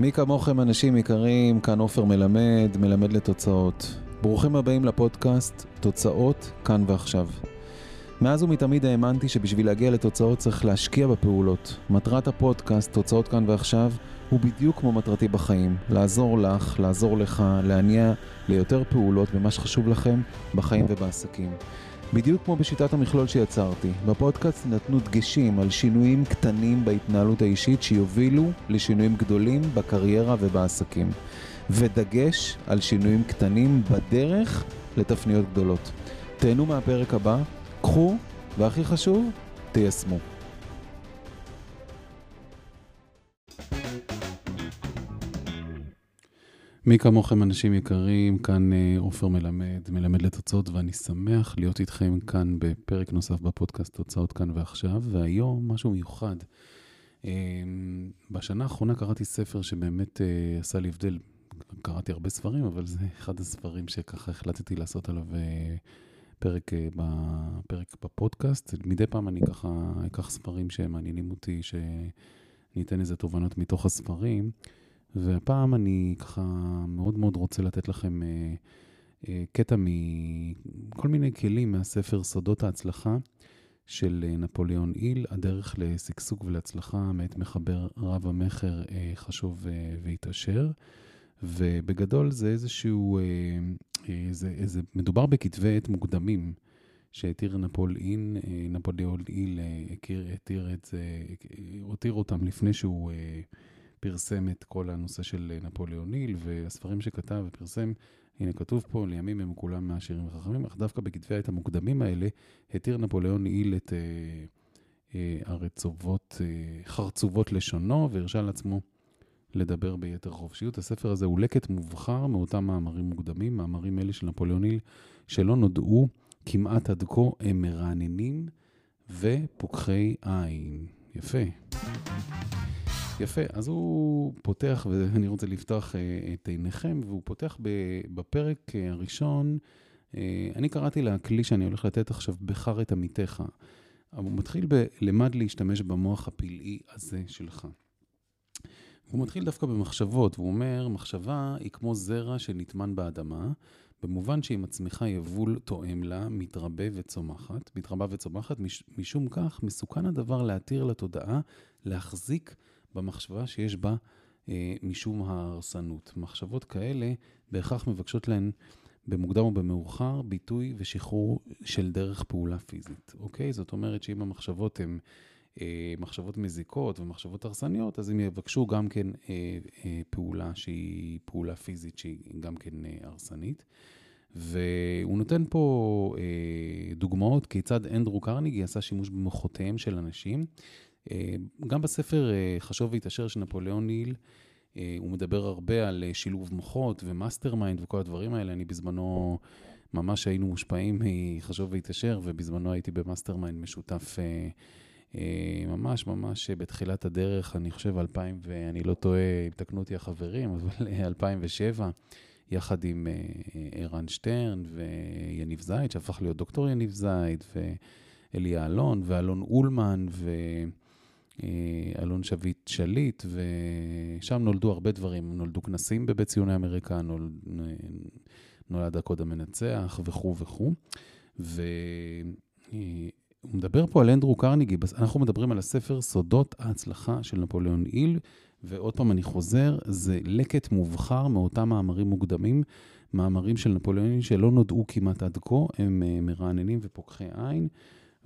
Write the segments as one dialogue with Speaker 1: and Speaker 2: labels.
Speaker 1: מי כמוכם אנשים יקרים, כאן עופר מלמד, מלמד לתוצאות. ברוכים הבאים לפודקאסט תוצאות כאן ועכשיו. מאז ומתמיד האמנתי שבשביל להגיע לתוצאות צריך להשקיע בפעולות. מטרת הפודקאסט, תוצאות כאן ועכשיו, הוא בדיוק כמו מטרתי בחיים. לעזור לך, לעזור לך, להניע ליותר פעולות במה שחשוב לכם בחיים ובעסקים. בדיוק כמו בשיטת המכלול שיצרתי, בפודקאסט נתנו דגשים על שינויים קטנים בהתנהלות האישית שיובילו לשינויים גדולים בקריירה ובעסקים. ודגש על שינויים קטנים בדרך לתפניות גדולות. תהנו מהפרק הבא, קחו, והכי חשוב, תיישמו. מי כמוכם אנשים יקרים, כאן אה, עופר מלמד, מלמד לתוצאות, ואני שמח להיות איתכם כאן בפרק נוסף בפודקאסט תוצאות כאן ועכשיו, והיום משהו מיוחד. אה, בשנה האחרונה קראתי ספר שבאמת אה, עשה לי הבדל. קראתי הרבה ספרים, אבל זה אחד הספרים שככה החלטתי לעשות עליו פרק, פרק בפודקאסט. מדי פעם אני ככה אקח ספרים שמעניינים אותי, שאני אתן איזה תובנות מתוך הספרים. והפעם אני ככה מאוד מאוד רוצה לתת לכם אה, אה, קטע מכל מיני כלים מהספר סודות ההצלחה של אה, נפוליאון איל, הדרך לשגשוג ולהצלחה מאת מחבר רב המכר אה, חשוב אה, והתעשר. ובגדול זה איזשהו, אה, אה, זה, זה, מדובר בכתבי עת מוקדמים שהתיר אה, נפוליאון איל אה, הכיר, התיר את זה, הותיר אותם לפני שהוא... פרסם את כל הנושא של נפוליאון ניל, והספרים שכתב ופרסם, הנה כתוב פה, לימים הם כולם מעשירים וחכמים, אך דווקא בכתבי העת המוקדמים האלה, התיר נפוליאון ניל את אה, אה, הרצובות, אה, חרצובות לשונו, והרשה לעצמו לדבר ביתר חופשיות. הספר הזה הוא לקט מובחר מאותם מאמרים מוקדמים, מאמרים אלה של נפוליאון ניל, שלא נודעו כמעט עד כה, הם מרעננים ופוקחי עין. יפה. יפה, אז הוא פותח, ואני רוצה לפתוח אה, את עיניכם, והוא פותח בפרק אה, הראשון, אה, אני קראתי לכלי שאני הולך לתת עכשיו, בחר את עמיתך. הוא מתחיל בלמד להשתמש במוח הפלאי הזה שלך. הוא מתחיל דווקא במחשבות, והוא אומר, מחשבה היא כמו זרע שנטמן באדמה, במובן שהיא מצמיחה יבול תואם לה, מתרבה וצומחת, מתרבה וצומחת, מש, משום כך מסוכן הדבר להתיר לתודעה להחזיק במחשבה שיש בה אה, משום ההרסנות. מחשבות כאלה בהכרח מבקשות להן במוקדם או במאוחר ביטוי ושחרור של דרך פעולה פיזית, אוקיי? זאת אומרת שאם המחשבות הן אה, מחשבות מזיקות ומחשבות הרסניות, אז הם יבקשו גם כן אה, אה, פעולה שהיא פעולה פיזית שהיא גם כן אה, הרסנית. והוא נותן פה אה, דוגמאות כיצד אנדרו קרניגי עשה שימוש במוחותיהם של אנשים גם בספר אה, חשוב והתעשר של נפוליאון היל, אה, הוא מדבר הרבה על שילוב מוחות ו mastermind וכל הדברים האלה. אני בזמנו, ממש היינו מושפעים מחשוב והתעשר, ובזמנו הייתי ב mastermind משותף ממש ממש בתחילת הדרך, אני חושב 2000, אם אני לא טועה, תקנו אותי החברים, אבל 2007, יחד עם ערן שטרן ויניב זייד, שהפך להיות דוקטור יניב זייד, ואלי אלון, ואלון אולמן, ו... אה, אלון שביט שליט, ושם נולדו הרבה דברים. נולדו כנסים בבית ציוני אמריקה, נולד, נולד הקוד המנצח וכו' וכו'. והוא מדבר פה על אנדרו קרניגי, אנחנו מדברים על הספר סודות ההצלחה של נפוליאון איל, ועוד פעם אני חוזר, זה לקט מובחר מאותם מאמרים מוקדמים, מאמרים של נפוליאון איל שלא נודעו כמעט עד כה, הם אה, מרעננים ופוקחי עין.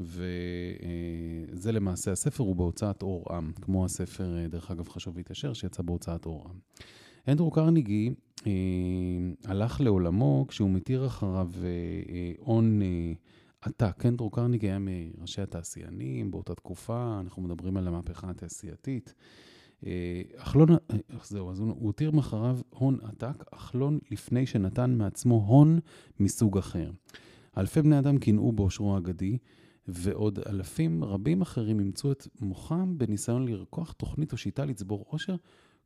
Speaker 1: וזה למעשה, הספר הוא בהוצאת אור עם, כמו הספר, אה, דרך אגב, חשוב להתעשר, שיצא בהוצאת אור עם. אנדרו קרניגי אה, הלך לעולמו כשהוא מתיר אחריו אה, אה, הון אה, עתק. אנדרו קרניגי היה מראשי התעשיינים באותה תקופה, אנחנו מדברים על המהפכה התעשייתית. אה, אך לא, אה, זהו, אז הוא הותיר מאחריו הון עתק, אך לא לפני שנתן מעצמו הון מסוג אחר. אלפי בני אדם קינאו באושרו האגדי, ועוד אלפים רבים אחרים אימצו את מוחם בניסיון לרקוח תוכנית או שיטה לצבור עושר,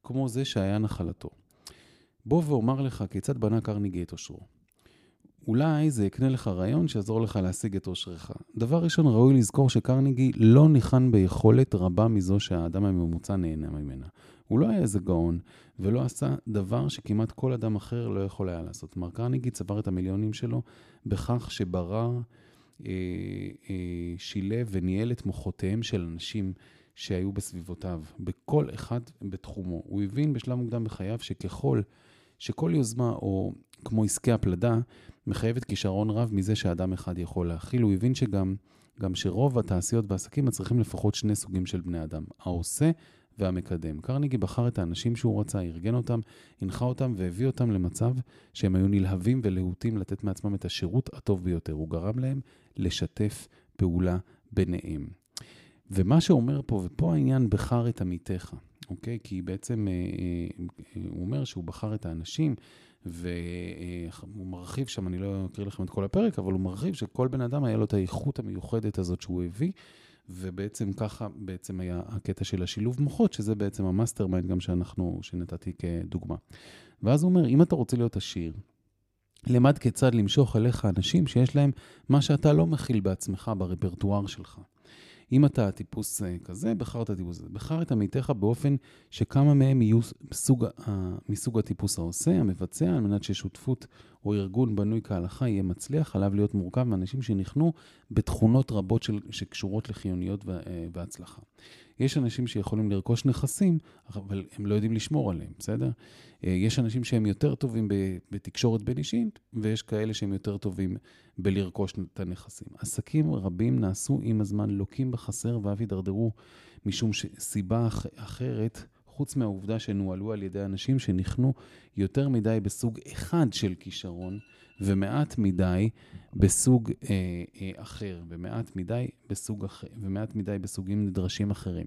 Speaker 1: כמו זה שהיה נחלתו. בוא ואומר לך כיצד בנה קרניגי את עושרו. אולי זה יקנה לך רעיון שיעזור לך להשיג את עושרך. דבר ראשון, ראוי לזכור שקרניגי לא ניחן ביכולת רבה מזו שהאדם הממוצע נהנה ממנה. הוא לא היה איזה גאון, ולא עשה דבר שכמעט כל אדם אחר לא יכול היה לעשות. מר קרניגי צבר את המיליונים שלו בכך שברר, שילב וניהל את מוחותיהם של אנשים שהיו בסביבותיו, בכל אחד בתחומו. הוא הבין בשלב מוקדם בחייו שככל שכל יוזמה, או כמו עסקי הפלדה, מחייבת כישרון רב מזה שאדם אחד יכול להכיל. הוא הבין שגם גם שרוב התעשיות והעסקים מצריכים לפחות שני סוגים של בני אדם, העושה והמקדם. קרניגי בחר את האנשים שהוא רצה, ארגן אותם, הנחה אותם והביא אותם למצב שהם היו נלהבים ולהוטים לתת מעצמם את השירות הטוב ביותר. הוא גרם להם לשתף פעולה ביניהם. ומה שאומר פה, ופה העניין בחר את עמיתיך, אוקיי? כי בעצם אה, אה, הוא אומר שהוא בחר את האנשים, והוא מרחיב שם, אני לא אקריא לכם את כל הפרק, אבל הוא מרחיב שכל בן אדם היה לו את האיכות המיוחדת הזאת שהוא הביא, ובעצם ככה בעצם היה הקטע של השילוב מוחות, שזה בעצם ה mastermind גם שאנחנו, שנתתי כדוגמה. ואז הוא אומר, אם אתה רוצה להיות עשיר, למד כיצד למשוך אליך אנשים שיש להם מה שאתה לא מכיל בעצמך ברפרטואר שלך. אם אתה טיפוס אה, כזה, בחר את הטיפוס הזה. בחר את עמיתיך באופן שכמה מהם יהיו מסוג, מסוג הטיפוס העושה, המבצע, על מנת ששותפות או ארגון בנוי כהלכה יהיה מצליח, עליו להיות מורכב מאנשים שניחנו בתכונות רבות של, שקשורות לחיוניות והצלחה. יש אנשים שיכולים לרכוש נכסים, אבל הם לא יודעים לשמור עליהם, בסדר? אה, יש אנשים שהם יותר טובים בתקשורת בין אישית, ויש כאלה שהם יותר טובים בלרכוש את הנכסים. עסקים רבים נעשו עם הזמן לוקים בחסר ואף הידרדרו משום סיבה אחרת, חוץ מהעובדה שנוהלו על ידי אנשים שנכנו יותר מדי בסוג אחד של כישרון, ומעט מדי בסוג אה, אה, אחר, ומעט מדי בסוג אחר, ומעט מדי בסוגים נדרשים אחרים.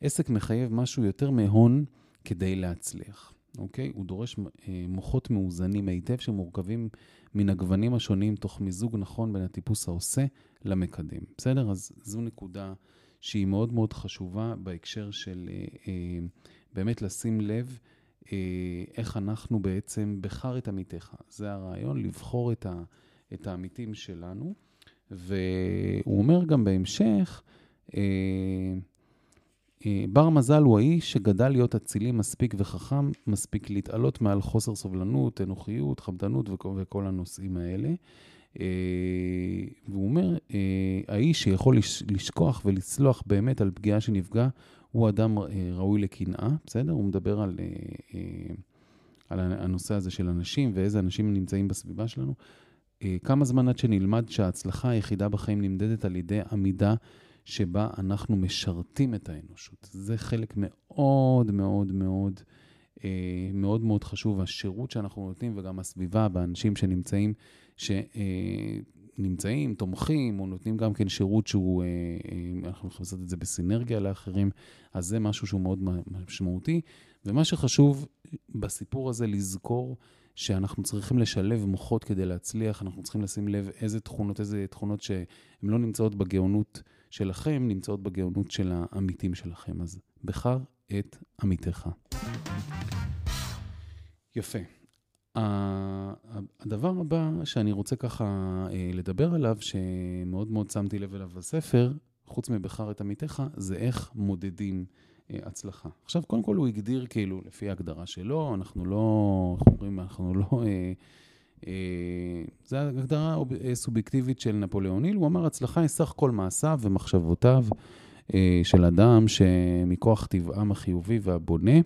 Speaker 1: עסק מחייב משהו יותר מהון כדי להצליח, אוקיי? הוא דורש אה, מוחות מאוזנים היטב שמורכבים מן הגוונים השונים תוך מיזוג נכון בין הטיפוס העושה למקדם. בסדר? אז זו נקודה שהיא מאוד מאוד חשובה בהקשר של אה, אה, באמת לשים לב אה, איך אנחנו בעצם בחר את עמיתיך. זה הרעיון, לבחור את, ה, את העמיתים שלנו. והוא אומר גם בהמשך, אה, אה, בר מזל הוא האיש שגדל להיות אצילי מספיק וחכם, מספיק להתעלות מעל חוסר סובלנות, אנוכיות, חמדנות וכל, וכל הנושאים האלה. והוא אומר, האיש שיכול לשכוח ולצלוח באמת על פגיעה שנפגע, הוא אדם אה, ראוי לקנאה, בסדר? הוא מדבר על, אה, אה, על הנושא הזה של אנשים ואיזה אנשים נמצאים בסביבה שלנו. כמה זמן עד שנלמד שההצלחה היחידה בחיים נמדדת על ידי עמידה שבה אנחנו משרתים את האנושות. זה חלק מאוד מאוד מאוד מאוד מאוד חשוב, השירות שאנחנו נותנים וגם הסביבה באנשים שנמצאים, ש... נמצאים, תומכים, או נותנים גם כן שירות שהוא, אה, אה, אנחנו יכולים לעשות את זה בסינרגיה לאחרים, אז זה משהו שהוא מאוד משמעותי. ומה שחשוב בסיפור הזה לזכור שאנחנו צריכים לשלב מוחות כדי להצליח, אנחנו צריכים לשים לב איזה תכונות, איזה תכונות שהן לא נמצאות בגאונות שלכם, נמצאות בגאונות של העמיתים שלכם. אז בחר את עמיתך. יפה. הדבר הבא שאני רוצה ככה אה, לדבר עליו, שמאוד מאוד שמתי לב אליו בספר, חוץ מבחר את עמיתך, זה איך מודדים אה, הצלחה. עכשיו, קודם כל הוא הגדיר כאילו, לפי ההגדרה שלו, אנחנו לא, איך אומרים, אנחנו לא... אה, אה, זו הגדרה אה, סובייקטיבית של נפוליאון היל, הוא אמר, הצלחה היא סך כל מעשיו ומחשבותיו אה, של אדם שמכוח טבעם החיובי והבונה,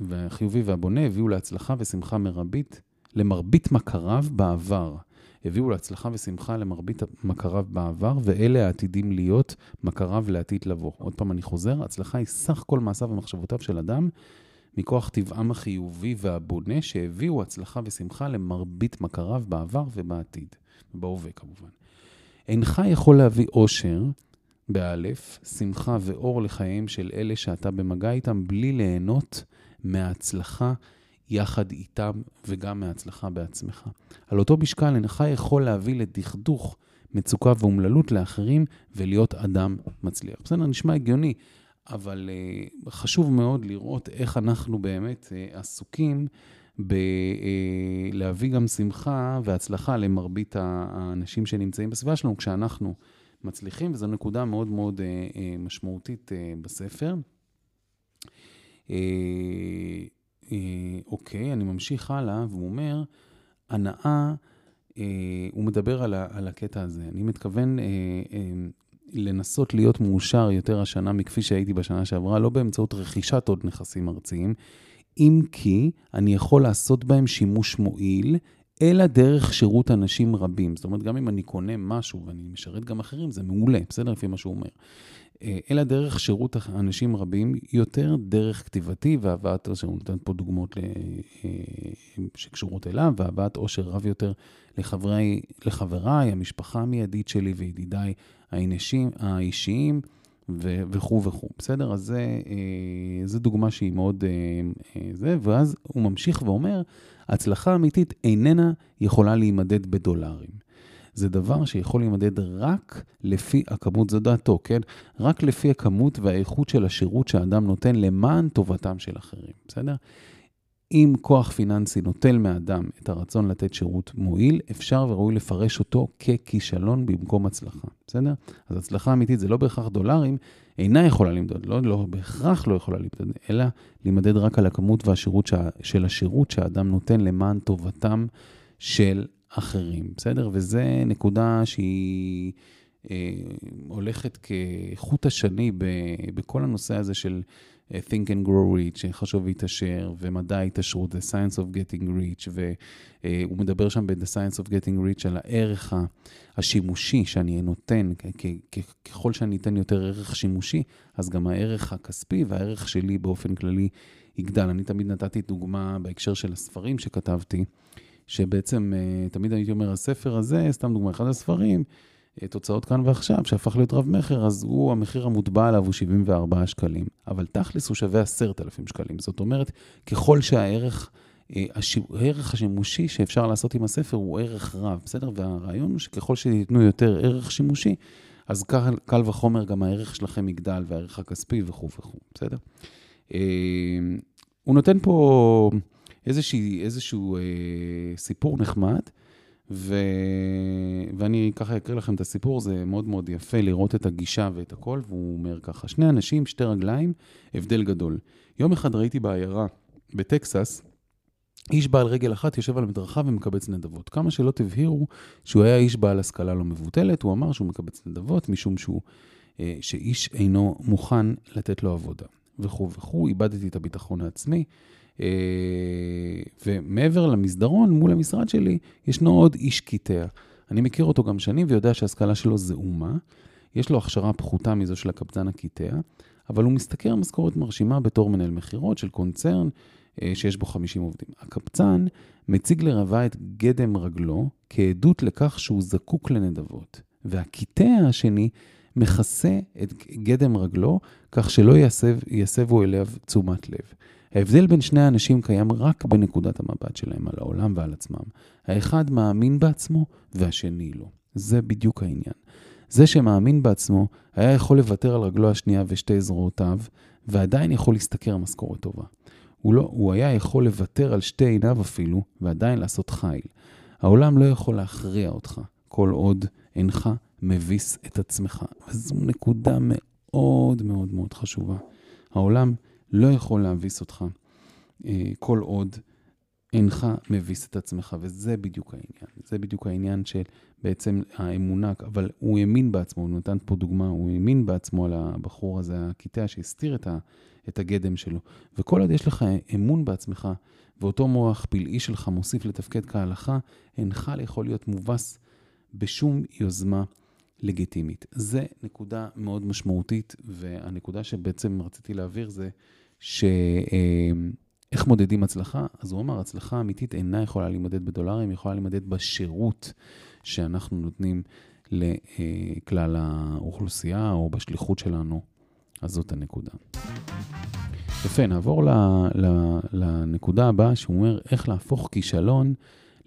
Speaker 1: והחיובי והבונה הביאו להצלחה ושמחה מרבית, למרבית מכריו בעבר. הביאו להצלחה ושמחה למרבית מכריו בעבר, ואלה העתידים להיות מכריו לעתיד לבוא. עוד פעם אני חוזר, הצלחה היא סך כל מעשיו ומחשבותיו של אדם, מכוח טבעם החיובי והבונה, שהביאו הצלחה ושמחה למרבית מכריו בעבר ובעתיד, בהווה כמובן. אינך יכול להביא אושר באלף, שמחה ואור לחייהם של אלה שאתה במגע איתם, בלי ליהנות מההצלחה יחד איתם וגם מההצלחה בעצמך. על אותו משקל אינך יכול להביא לדכדוך, מצוקה ואומללות לאחרים ולהיות אדם מצליח. בסדר, נשמע הגיוני, אבל uh, חשוב מאוד לראות איך אנחנו באמת uh, עסוקים בלהביא uh, גם שמחה והצלחה למרבית האנשים שנמצאים בסביבה שלנו, כשאנחנו... מצליחים, וזו נקודה מאוד מאוד אה, אה, משמעותית אה, בספר. אוקיי, אני ממשיך הלאה, והוא אומר, הנאה, אה, הוא מדבר על, על הקטע הזה. אני מתכוון לנסות להיות מאושר יותר השנה מכפי שהייתי בשנה שעברה, לא באמצעות רכישת עוד נכסים ארציים, אם כי אני יכול לעשות בהם שימוש מועיל, אלא דרך שירות אנשים רבים. זאת אומרת, גם אם אני קונה משהו ואני משרת גם אחרים, זה מעולה, בסדר? לפי מה שהוא אומר. אה, אלא דרך שירות אנשים רבים, יותר דרך כתיבתי והבאת הוא נותן פה דוגמאות אה, שקשורות אליו, והבאת עושר רב יותר לחברי, לחבריי, המשפחה המיידית שלי וידידיי האנשים, האישיים וכו' וכו', בסדר? אז זה, אה, דוגמה שהיא מאוד זה, ואז הוא ממשיך ואומר, הצלחה אמיתית איננה יכולה להימדד בדולרים. זה דבר שיכול להימדד רק לפי הכמות, זו דעתו, כן? רק לפי הכמות והאיכות של השירות שהאדם נותן למען טובתם של אחרים, בסדר? אם כוח פיננסי נוטל מאדם את הרצון לתת שירות מועיל, אפשר וראוי לפרש אותו ככישלון במקום הצלחה, בסדר? אז הצלחה אמיתית זה לא בהכרח דולרים, אינה יכולה למדוד, לא, לא בהכרח לא יכולה למדוד, אלא להימדד רק על הכמות והשירות שה, של השירות שהאדם נותן למען טובתם של אחרים, בסדר? וזה נקודה שהיא אה, הולכת כחוט השני ב, בכל הנושא הזה של Think and Grow Rich, חשוב להתעשר, ומדע ההתעשרות, The Science of Getting Rich, והוא uh, מדבר שם ב-The Science of Getting Rich על הערך השימושי שאני נותן, ככל שאני אתן יותר ערך שימושי, אז גם הערך הכספי והערך שלי באופן כללי יגדל. אני תמיד נתתי דוגמה בהקשר של הספרים שכתבתי. שבעצם אה, תמיד הייתי אומר, הספר הזה, סתם דוגמא, אחד הספרים, אה, תוצאות כאן ועכשיו, שהפך להיות רב-מכר, אז הוא, המחיר המוטבע עליו הוא 74 שקלים. אבל תכלס הוא שווה 10,000 שקלים. זאת אומרת, ככל שהערך... אה, הערך השימושי שאפשר לעשות עם הספר הוא ערך רב, בסדר? והרעיון הוא שככל שתיתנו יותר ערך שימושי, אז קל, קל וחומר גם הערך שלכם יגדל והערך הכספי וכו' וכו', בסדר? הוא נותן פה איזושהי, איזשהו אה, סיפור נחמד, ו... ואני ככה אקריא לכם את הסיפור, זה מאוד מאוד יפה לראות את הגישה ואת הכל, והוא אומר ככה, שני אנשים, שתי רגליים, הבדל גדול. יום אחד ראיתי בעיירה בטקסס, איש בעל רגל אחת יושב על המדרכה ומקבץ נדבות. כמה שלא תבהירו שהוא היה איש בעל השכלה לא מבוטלת, הוא אמר שהוא מקבץ נדבות משום שהוא, אה, שאיש אינו מוכן לתת לו עבודה. וכו' וכו', איבדתי את הביטחון העצמי. אה, ומעבר למסדרון, מול המשרד שלי, ישנו עוד איש קיטע. אני מכיר אותו גם שנים ויודע שההשכלה שלו זעומה. יש לו הכשרה פחותה מזו של הקבצן הקיטע, אבל הוא משתכר משכורת מרשימה בתור מנהל מכירות של קונצרן אה, שיש בו 50 עובדים. הקבצן מציג לרבה את גדם רגלו כעדות לכך שהוא זקוק לנדבות, והקיטע השני מכסה את גדם רגלו כך שלא יסב, יסבו אליו תשומת לב. ההבדל בין שני האנשים קיים רק בנקודת המבט שלהם על העולם ועל עצמם. האחד מאמין בעצמו והשני לא. זה בדיוק העניין. זה שמאמין בעצמו היה יכול לוותר על רגלו השנייה ושתי זרועותיו, ועדיין יכול להשתכר משכורת טובה. הוא, לא, הוא היה יכול לוותר על שתי עיניו אפילו, ועדיין לעשות חיל. העולם לא יכול להכריע אותך, כל עוד אינך מביס את עצמך. וזו נקודה מאוד מאוד מאוד חשובה. העולם לא יכול להביס אותך אה, כל עוד אינך מביס את עצמך, וזה בדיוק העניין. זה בדיוק העניין של בעצם האמונה, אבל הוא האמין בעצמו, הוא נתן פה דוגמה, הוא האמין בעצמו על הבחור הזה, הקטע שהסתיר את, ה, את הגדם שלו. וכל עוד יש לך אמון בעצמך, ואותו מוח פלאי שלך מוסיף לתפקד כהלכה, אינך יכול להיות מובס בשום יוזמה לגיטימית. זה נקודה מאוד משמעותית, והנקודה שבעצם רציתי להעביר זה שאיך מודדים הצלחה? אז הוא אמר, הצלחה אמיתית אינה יכולה להימדד בדולרים, היא יכולה להימדד בשירות שאנחנו נותנים לכלל האוכלוסייה או בשליחות שלנו. אז זאת הנקודה. יפה, נעבור ל, ל, לנקודה הבאה, שהוא אומר איך להפוך כישלון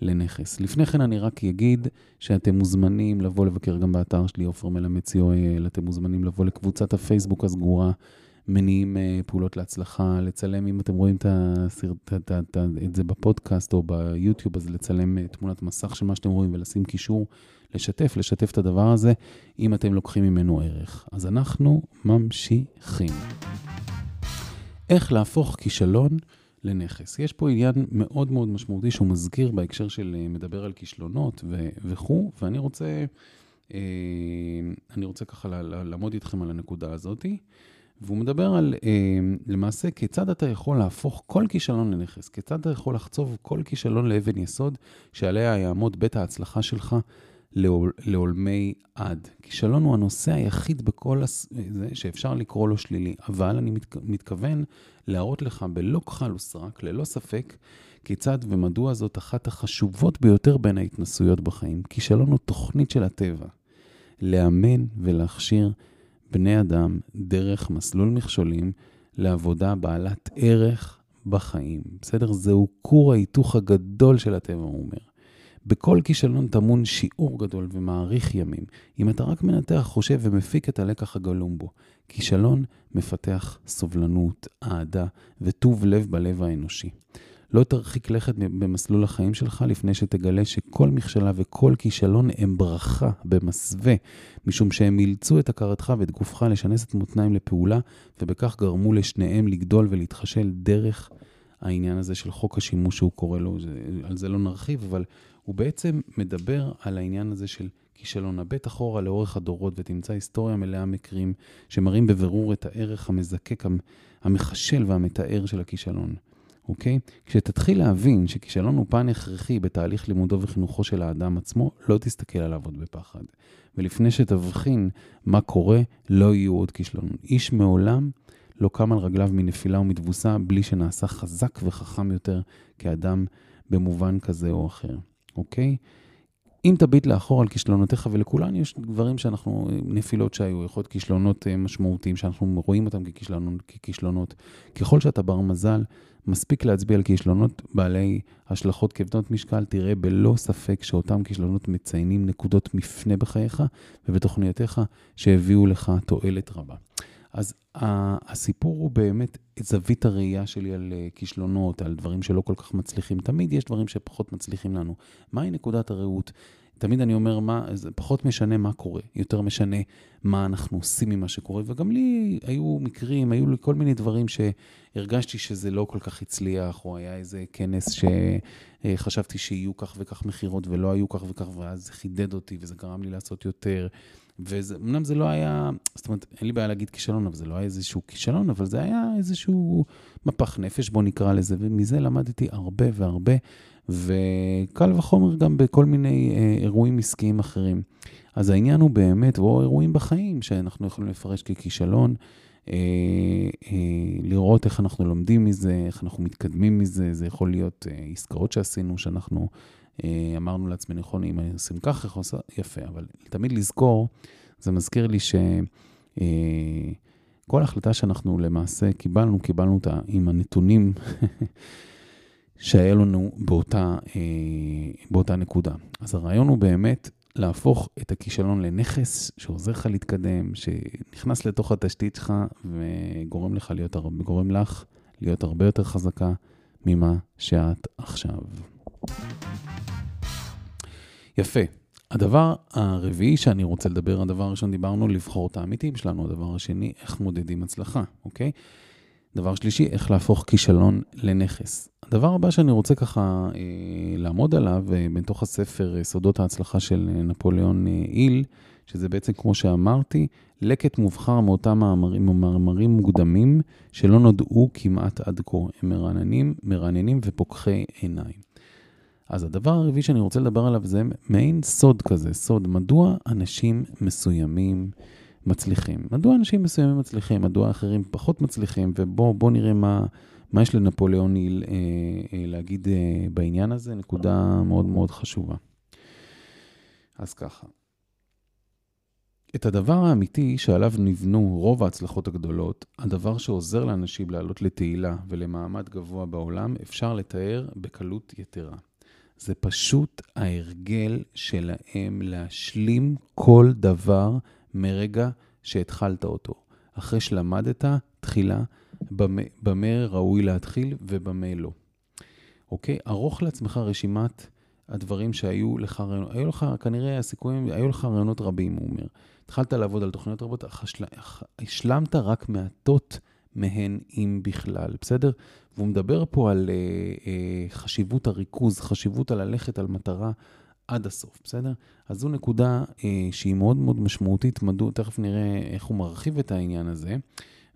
Speaker 1: לנכס. לפני כן אני רק אגיד שאתם מוזמנים לבוא לבקר גם באתר שלי, עופר מלמד co.il, אתם מוזמנים לבוא לקבוצת הפייסבוק הסגורה מניעים אה, פעולות להצלחה, לצלם, אם אתם רואים את, הסרט, את, את, את זה בפודקאסט או ביוטיוב, אז לצלם אה, תמונת מסך של מה שאתם רואים ולשים קישור, לשתף, לשתף את הדבר הזה, אם אתם לוקחים ממנו ערך. אז אנחנו ממשיכים. איך להפוך כישלון לנכס. יש פה עניין מאוד מאוד משמעותי שהוא מזכיר בהקשר של אה, מדבר על כישלונות וכו', ואני רוצה, אה, רוצה ככה לעמוד איתכם על הנקודה הזאתי. והוא מדבר על אה, למעשה כיצד אתה יכול להפוך כל כישלון לנכס, כיצד אתה יכול לחצוב כל כישלון לאבן יסוד שעליה יעמוד בית ההצלחה שלך לעול, לעולמי עד. כישלון הוא הנושא היחיד בכל הס... זה שאפשר לקרוא לו שלילי, אבל אני מת... מתכוון להראות לך בלא כחל וסרק, ללא ספק, כיצד ומדוע זאת אחת החשובות ביותר בין ההתנסויות בחיים. כישלון הוא תוכנית של הטבע. לאמן ולהכשיר בני אדם דרך מסלול מכשולים לעבודה בעלת ערך בחיים. בסדר? זהו כור ההיתוך הגדול של הטבע, הוא אומר. בכל כישלון טמון שיעור גדול ומאריך ימים, אם אתה רק מנתח, חושב ומפיק את הלקח הגלום בו. כישלון מפתח סובלנות, אהדה וטוב לב בלב האנושי. לא תרחיק לכת במסלול החיים שלך לפני שתגלה שכל מכשלה וכל כישלון הם ברכה במסווה, משום שהם אילצו את הכרתך ואת גופך לשנס את מותניים לפעולה, ובכך גרמו לשניהם לגדול ולהתחשל דרך העניין הזה של חוק השימוש שהוא קורא לו, על זה לא נרחיב, אבל הוא בעצם מדבר על העניין הזה של כישלון. הבט אחורה לאורך הדורות ותמצא היסטוריה מלאה מקרים שמראים בבירור את הערך המזקק, המחשל והמתאר של הכישלון. אוקיי? כשתתחיל להבין שכישלון הוא פן הכרחי בתהליך לימודו וחינוכו של האדם עצמו, לא תסתכל עליו עוד בפחד. ולפני שתבחין מה קורה, לא יהיו עוד כישלונות. איש מעולם לא קם על רגליו מנפילה ומתבוסה בלי שנעשה חזק וחכם יותר כאדם במובן כזה או אחר, אוקיי? אם תביט לאחור על כישלונותיך, ולכולנו יש דברים שאנחנו, נפילות שהיו, יכול להיות כישלונות אה, משמעותיים, שאנחנו רואים אותם ככישלונות, ככישלונות. ככל שאתה בר מזל, מספיק להצביע על כישלונות בעלי השלכות כבדות משקל, תראה בלא ספק שאותם כישלונות מציינים נקודות מפנה בחייך ובתוכניותיך שהביאו לך תועלת רבה. אז הסיפור הוא באמת זווית הראייה שלי על אה, כישלונות, על דברים שלא כל כך מצליחים. תמיד יש דברים שפחות מצליחים לנו. מהי נקודת הראות? תמיד אני אומר, מה, זה פחות משנה מה קורה, יותר משנה מה אנחנו עושים ממה שקורה. וגם לי היו מקרים, היו לי כל מיני דברים שהרגשתי שזה לא כל כך הצליח, או היה איזה כנס שחשבתי שיהיו כך וכך מכירות ולא היו כך וכך, ואז זה חידד אותי וזה גרם לי לעשות יותר. ואומנם זה לא היה, זאת אומרת, אין לי בעיה להגיד כישלון, אבל זה לא היה איזשהו כישלון, אבל זה היה איזשהו מפח נפש, בוא נקרא לזה, ומזה למדתי הרבה והרבה, וקל וחומר גם בכל מיני אה, אירועים עסקיים אחרים. אז העניין הוא באמת, או אירועים בחיים שאנחנו יכולים לפרש ככישלון, אה, אה, לראות איך אנחנו לומדים מזה, איך אנחנו מתקדמים מזה, זה יכול להיות אה, עסקאות שעשינו, שאנחנו אה, אמרנו לעצמנו, נכון, אם עושים ככה, איך עושה, יפה, אבל תמיד לזכור, זה מזכיר לי שכל אה, החלטה שאנחנו למעשה קיבלנו, קיבלנו אותה עם הנתונים שהיה לנו באותה, אה, באותה נקודה. אז הרעיון הוא באמת להפוך את הכישלון לנכס שעוזר לך להתקדם, שנכנס לתוך התשתית שלך וגורם לך להיות, גורם לך להיות הרבה יותר חזקה ממה שאת עכשיו. יפה. הדבר הרביעי שאני רוצה לדבר, הדבר הראשון דיברנו לבחור את העמיתים שלנו, הדבר השני, איך מודדים הצלחה, אוקיי? דבר שלישי, איך להפוך כישלון לנכס. הדבר הבא שאני רוצה ככה אה, לעמוד עליו, אה, בתוך הספר אה, סודות ההצלחה של אה, נפוליאון אה, איל, שזה בעצם, כמו שאמרתי, לקט מובחר מאותם מאמרים, מאמרים מוקדמים שלא נודעו כמעט עד כה. הם מרעננים, מרעננים ופוקחי עיניים. אז הדבר הרביעי שאני רוצה לדבר עליו זה מעין סוד כזה, סוד. מדוע אנשים מסוימים מצליחים? מדוע אנשים מסוימים מצליחים? מדוע אחרים פחות מצליחים? ובואו נראה מה, מה יש לנפוליאון אה, אה, להגיד אה, בעניין הזה, נקודה מאוד מאוד חשובה. אז ככה. את הדבר האמיתי שעליו נבנו רוב ההצלחות הגדולות, הדבר שעוזר לאנשים לעלות לתהילה ולמעמד גבוה בעולם, אפשר לתאר בקלות יתרה. זה פשוט ההרגל שלהם להשלים כל דבר מרגע שהתחלת אותו. אחרי שלמדת תחילה, במה ראוי להתחיל ובמה לא. אוקיי? ערוך לעצמך רשימת הדברים שהיו לך רעיונות, היו לך, כנראה הסיכויים, היו לך רעיונות רבים, הוא אומר. התחלת לעבוד על תוכניות רבות, אך השלמת רק מעטות מהן, אם בכלל, בסדר? והוא מדבר פה על אה, אה, חשיבות הריכוז, חשיבות הללכת על מטרה עד הסוף, בסדר? אז זו נקודה אה, שהיא מאוד מאוד משמעותית, מדוע, תכף נראה איך הוא מרחיב את העניין הזה.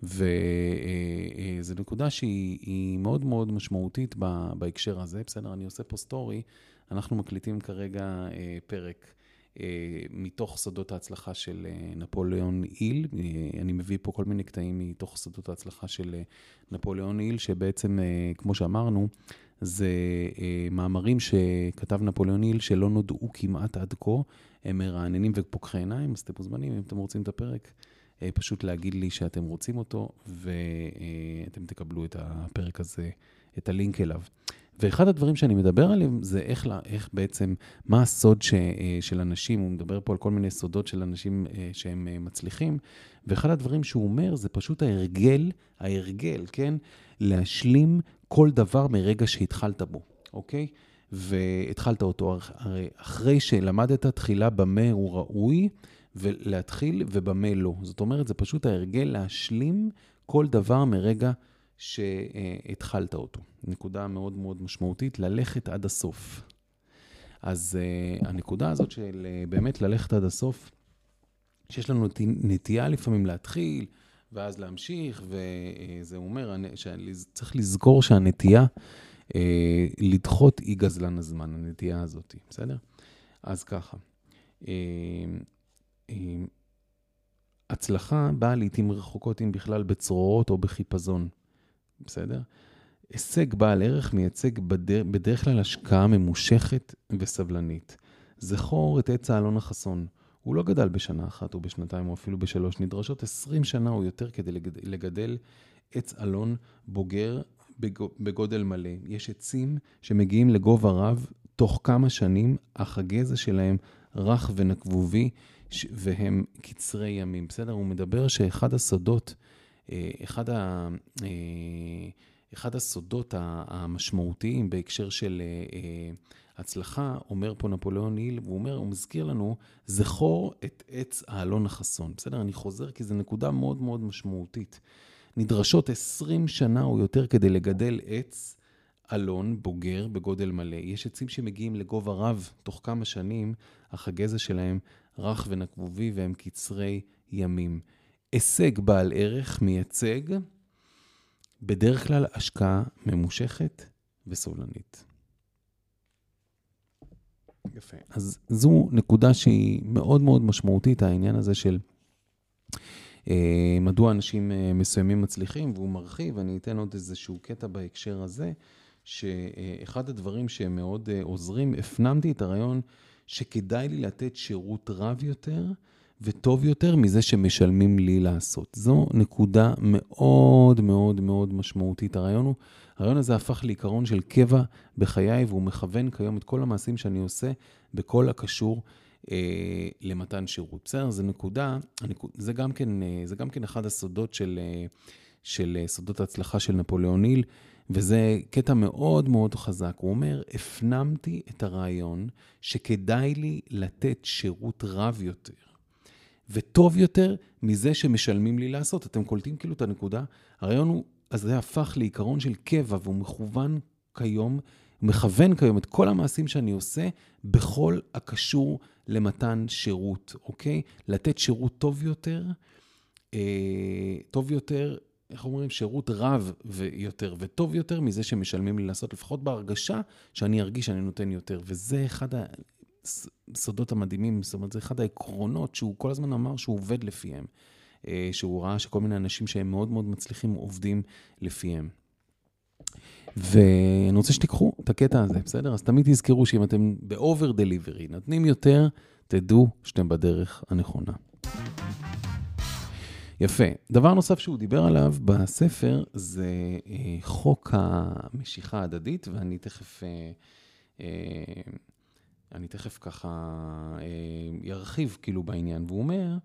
Speaker 1: וזו אה, אה, נקודה שהיא מאוד מאוד משמעותית בהקשר הזה. בסדר, אני עושה פה סטורי, אנחנו מקליטים כרגע אה, פרק מתוך סודות ההצלחה של נפוליאון איל. אני מביא פה כל מיני קטעים מתוך סודות ההצלחה של נפוליאון איל, שבעצם, כמו שאמרנו, זה מאמרים שכתב נפוליאון איל שלא נודעו כמעט עד כה, הם מרעננים ופוקחי עיניים, אז אתם מוזמנים, אם אתם רוצים את הפרק. אה, פשוט להגיד לי שאתם רוצים אותו, ואתם תקבלו את הפרק הזה, את הלינק אליו. ואחד הדברים שאני מדבר עליהם זה איך, איך בעצם, מה הסוד ש, אה, של אנשים, הוא מדבר פה על כל מיני סודות של אנשים אה, שהם מצליחים, ואחד הדברים שהוא אומר זה פשוט ההרגל, ההרגל, כן? להשלים כל דבר מרגע שהתחלת בו, אוקיי? והתחלת אותו, הרי אחרי שלמדת תחילה במה הוא ראוי, ולהתחיל ובמה לא. זאת אומרת, זה פשוט ההרגל להשלים כל דבר מרגע שהתחלת אותו. נקודה מאוד מאוד משמעותית, ללכת עד הסוף. אז uh, הנקודה הזאת של uh, באמת ללכת עד הסוף, שיש לנו נטייה לפעמים להתחיל, ואז להמשיך, וזה אומר שצריך לזכור שהנטייה uh, לדחות היא גזלן הזמן, הנטייה הזאת, בסדר? אז ככה. הצלחה באה לעיתים רחוקות, אם בכלל, בצרורות או בחיפזון, בסדר? הישג בעל ערך מייצג בדרך כלל השקעה ממושכת וסבלנית. זכור את עץ האלון החסון. הוא לא גדל בשנה אחת או בשנתיים או אפילו בשלוש, נדרשות 20 שנה או יותר כדי לגדל עץ אלון בוגר בגודל מלא. יש עצים שמגיעים לגובה רב תוך כמה שנים, אך הגזע שלהם רך ונקבובי, והם קצרי ימים, בסדר? הוא מדבר שאחד הסודות, אה, אחד, ה, אה, אחד הסודות המשמעותיים בהקשר של אה, הצלחה, אומר פה נפוליאון היל, והוא אומר, הוא מזכיר לנו, זכור את עץ האלון החסון. בסדר? אני חוזר כי זו נקודה מאוד מאוד משמעותית. נדרשות 20 שנה או יותר כדי לגדל עץ אלון בוגר בגודל מלא. יש עצים שמגיעים לגובה רב תוך כמה שנים, אך הגזע שלהם רך ונקבובי והם קצרי ימים. הישג בעל ערך מייצג בדרך כלל השקעה ממושכת וסובלנית. יפה. אז זו נקודה שהיא מאוד מאוד משמעותית, העניין הזה של אה, מדוע אנשים אה, מסוימים מצליחים, והוא מרחיב, אני אתן עוד איזשהו קטע בהקשר הזה, שאחד הדברים שהם מאוד אה, עוזרים, הפנמתי את הרעיון שכדאי לי לתת שירות רב יותר וטוב יותר מזה שמשלמים לי לעשות. זו נקודה מאוד מאוד מאוד משמעותית. הרעיון, הוא, הרעיון הזה הפך לעיקרון של קבע בחיי, והוא מכוון כיום את כל המעשים שאני עושה בכל הקשור אה, למתן שירות. בסדר? זו נקודה, זה גם כן, אה, זה גם כן אחד הסודות של, אה, של אה, סודות ההצלחה של נפוליאון היל. וזה קטע מאוד מאוד חזק. הוא אומר, הפנמתי את הרעיון שכדאי לי לתת שירות רב יותר וטוב יותר מזה שמשלמים לי לעשות. אתם קולטים כאילו את הנקודה? הרעיון הוא, אז זה הפך לעיקרון של קבע והוא מכוון כיום, מכוון כיום את כל המעשים שאני עושה בכל הקשור למתן שירות, אוקיי? לתת שירות טוב יותר, אה, טוב יותר איך אומרים, שירות רב ויותר וטוב יותר מזה שמשלמים לי לעשות, לפחות בהרגשה שאני ארגיש שאני נותן יותר. וזה אחד הסודות המדהימים, זאת אומרת, זה אחד העקרונות שהוא כל הזמן אמר שהוא עובד לפיהם. אה, שהוא ראה שכל מיני אנשים שהם מאוד מאוד מצליחים עובדים לפיהם. ואני רוצה שתיקחו את הקטע הזה, בסדר? אז תמיד תזכרו שאם אתם ב-over delivery, נותנים יותר, תדעו שאתם בדרך הנכונה. יפה. דבר נוסף שהוא דיבר עליו בספר זה אה, חוק המשיכה ההדדית, ואני תכף, אה, אני תכף ככה ארחיב כאילו בעניין. והוא אומר,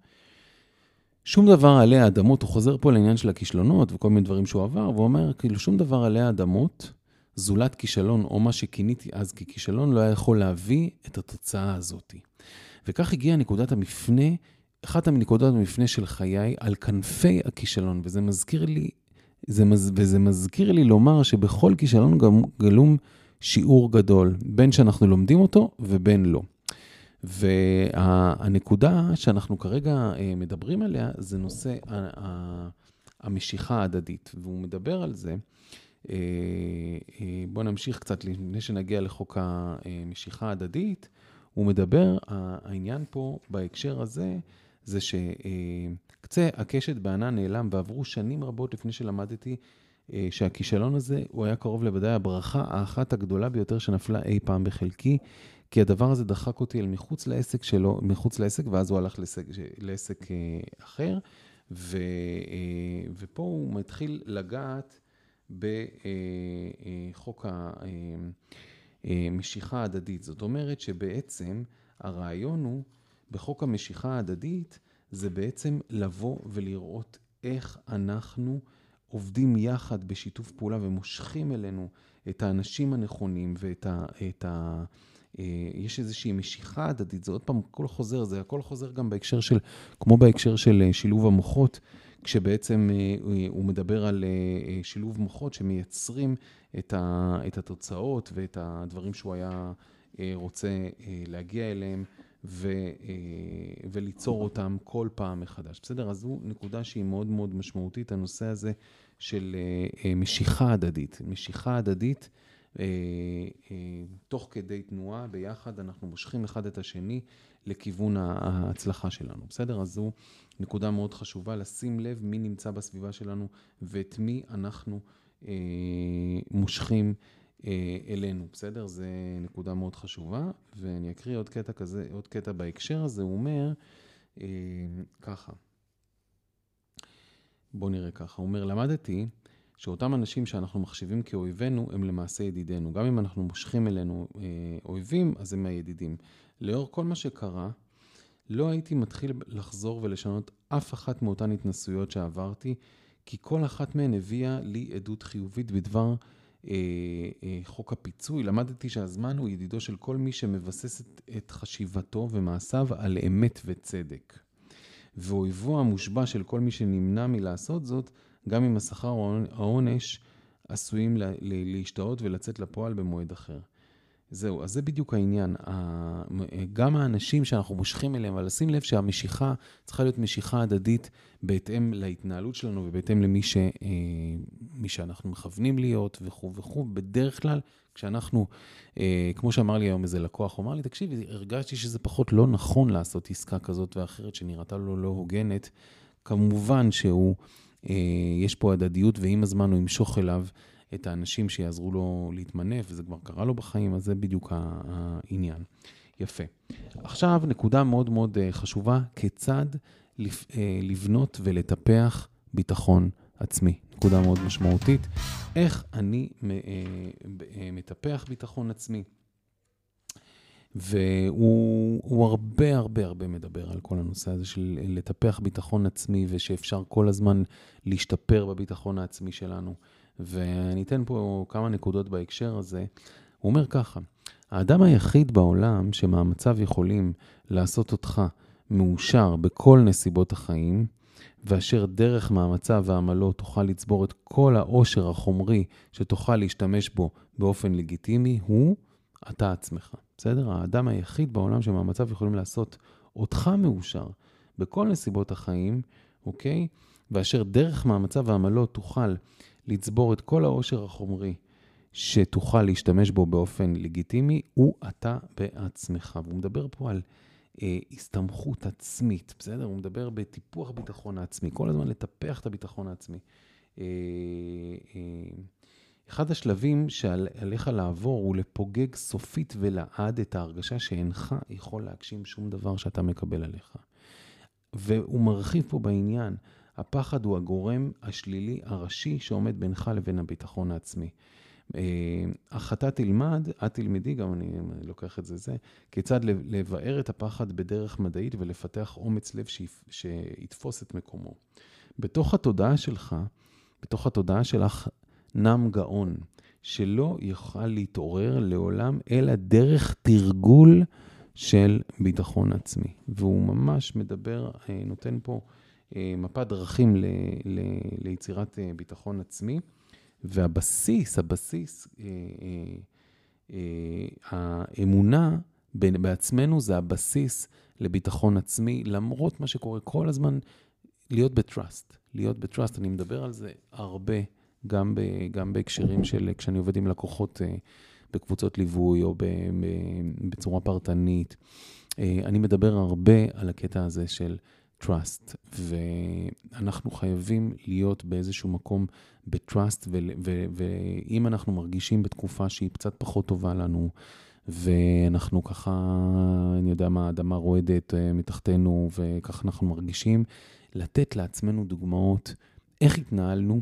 Speaker 1: שום דבר עלי האדמות, הוא חוזר פה לעניין של הכישלונות וכל מיני דברים שהוא עבר, והוא אומר, כאילו, שום דבר עלי האדמות, זולת כישלון, או מה שכיניתי אז ככישלון, לא היה יכול להביא את התוצאה הזאת. וכך הגיעה נקודת המפנה אחת מנקודות המפנה של חיי על כנפי הכישלון, וזה מזכיר לי זה מז... וזה מזכיר לי לומר שבכל כישלון גלום שיעור גדול, בין שאנחנו לומדים אותו ובין לא. והנקודה שאנחנו כרגע אה, מדברים עליה זה נושא המשיכה ההדדית, והוא מדבר על זה. אה, אה, בואו נמשיך קצת לפני שנגיע לחוק המשיכה ההדדית. הוא מדבר, העניין פה בהקשר הזה, זה שקצה הקשת בענן נעלם ועברו שנים רבות לפני שלמדתי שהכישלון הזה, הוא היה קרוב לוודאי הברכה האחת הגדולה ביותר שנפלה אי פעם בחלקי, כי הדבר הזה דחק אותי אל מחוץ לעסק שלו, מחוץ לעסק, ואז הוא הלך לעסק, לעסק אה, אחר, ו, אה, ופה הוא מתחיל לגעת בחוק אה, המשיכה ההדדית. זאת אומרת שבעצם הרעיון הוא, בחוק המשיכה ההדדית, זה בעצם לבוא ולראות איך אנחנו עובדים יחד בשיתוף פעולה ומושכים אלינו את האנשים הנכונים ואת ה... את ה אה, יש איזושהי משיכה הדדית, זה עוד פעם, הכל חוזר, זה הכל חוזר גם בהקשר של, כמו בהקשר של אה, שילוב המוחות, כשבעצם אה, הוא מדבר על שילוב מוחות שמייצרים את, ה, את התוצאות ואת הדברים שהוא היה רוצה להגיע אליהם ו, וליצור אותם כל פעם מחדש. בסדר? אז זו נקודה שהיא מאוד מאוד משמעותית, הנושא הזה של משיכה הדדית. משיכה הדדית. אה, אה, תוך כדי תנועה, ביחד אנחנו מושכים אחד את השני לכיוון ההצלחה שלנו, בסדר? אז זו נקודה מאוד חשובה, לשים לב מי נמצא בסביבה שלנו ואת מי אנחנו אה, מושכים אה, אלינו, בסדר? זו נקודה מאוד חשובה, ואני אקריא עוד קטע כזה, עוד קטע בהקשר הזה, הוא אומר אה, ככה, בואו נראה ככה, הוא אומר, למדתי שאותם אנשים שאנחנו מחשיבים כאויבינו, הם למעשה ידידינו. גם אם אנחנו מושכים אלינו אה, אויבים, אז הם הידידים. לאור כל מה שקרה, לא הייתי מתחיל לחזור ולשנות אף אחת מאותן התנסויות שעברתי, כי כל אחת מהן הביאה לי עדות חיובית בדבר אה, אה, חוק הפיצוי. למדתי שהזמן הוא ידידו של כל מי שמבסס את, את חשיבתו ומעשיו על אמת וצדק. ואויבו המושבע של כל מי שנמנע מלעשות זאת, גם אם השכר או העונש עשויים להשתאות ולצאת לפועל במועד אחר. זהו, אז זה בדיוק העניין. גם האנשים שאנחנו מושכים אליהם, אבל לשים לב שהמשיכה צריכה להיות משיכה הדדית בהתאם להתנהלות שלנו ובהתאם למי ש, אה, שאנחנו מכוונים להיות וכו' וכו'. בדרך כלל, כשאנחנו, אה, כמו שאמר לי היום איזה לקוח, הוא אמר לי, תקשיב, הרגשתי שזה פחות לא נכון לעשות עסקה כזאת ואחרת שנראתה לו לא הוגנת. כמובן שהוא... אה, יש פה הדדיות, ועם הזמן הוא ימשוך אליו את האנשים שיעזרו לו להתמנף, וזה כבר קרה לו בחיים, אז זה בדיוק העניין. יפה. עכשיו, נקודה מאוד מאוד אה, חשובה, כיצד אה, לבנות ולטפח ביטחון עצמי. נקודה מאוד משמעותית. איך אני מטפח ביטחון עצמי? והוא הרבה הרבה הרבה מדבר על כל הנושא הזה של לטפח ביטחון עצמי ושאפשר כל הזמן להשתפר בביטחון העצמי שלנו. ואני אתן פה כמה נקודות בהקשר הזה. הוא אומר ככה, האדם היחיד בעולם שמאמציו יכולים לעשות אותך מאושר בכל נסיבות החיים, ואשר דרך מאמציו ועמלו תוכל לצבור את כל העושר החומרי שתוכל להשתמש בו באופן לגיטימי, הוא אתה עצמך. בסדר? האדם היחיד בעולם שמאמציו יכולים לעשות אותך מאושר בכל נסיבות החיים, אוקיי? ואשר דרך מאמציו ועמלות תוכל לצבור את כל העושר החומרי שתוכל להשתמש בו באופן לגיטימי, הוא אתה בעצמך. והוא מדבר פה על אה, הסתמכות עצמית, בסדר? הוא מדבר בטיפוח ביטחון העצמי, כל הזמן לטפח את הביטחון העצמי. אה, אה, אחד השלבים שעליך לעבור הוא לפוגג סופית ולעד את ההרגשה שאינך יכול להגשים שום דבר שאתה מקבל עליך. והוא מרחיב פה בעניין, הפחד הוא הגורם השלילי הראשי שעומד בינך לבין הביטחון העצמי. אך אתה תלמד, את תלמדי, גם אני לוקח את זה זה, כיצד לבאר את הפחד בדרך מדעית ולפתח אומץ לב שיתפוס את מקומו. בתוך התודעה שלך, בתוך התודעה שלך, נם גאון, שלא יוכל להתעורר לעולם, אלא דרך תרגול של ביטחון עצמי. והוא ממש מדבר, אה, נותן פה מפת דרכים ל, ל, ליצירת ביטחון עצמי, והבסיס, הבסיס, האמונה בעצמנו זה הבסיס לביטחון עצמי, למרות מה שקורה כל הזמן, להיות בטראסט. להיות בטראסט, אני מדבר על זה הרבה, גם, ב, גם בהקשרים של כשאני עובד עם לקוחות uh, בקבוצות ליווי או ב, ב, בצורה פרטנית. Uh, אני מדבר הרבה על הקטע הזה של trust, ואנחנו חייבים להיות באיזשהו מקום ב-trust, ואם אנחנו מרגישים בתקופה שהיא קצת פחות טובה לנו, ואנחנו ככה, אני יודע מה, האדמה רועדת אה, מתחתנו, וככה אנחנו מרגישים, לתת לעצמנו דוגמאות איך התנהלנו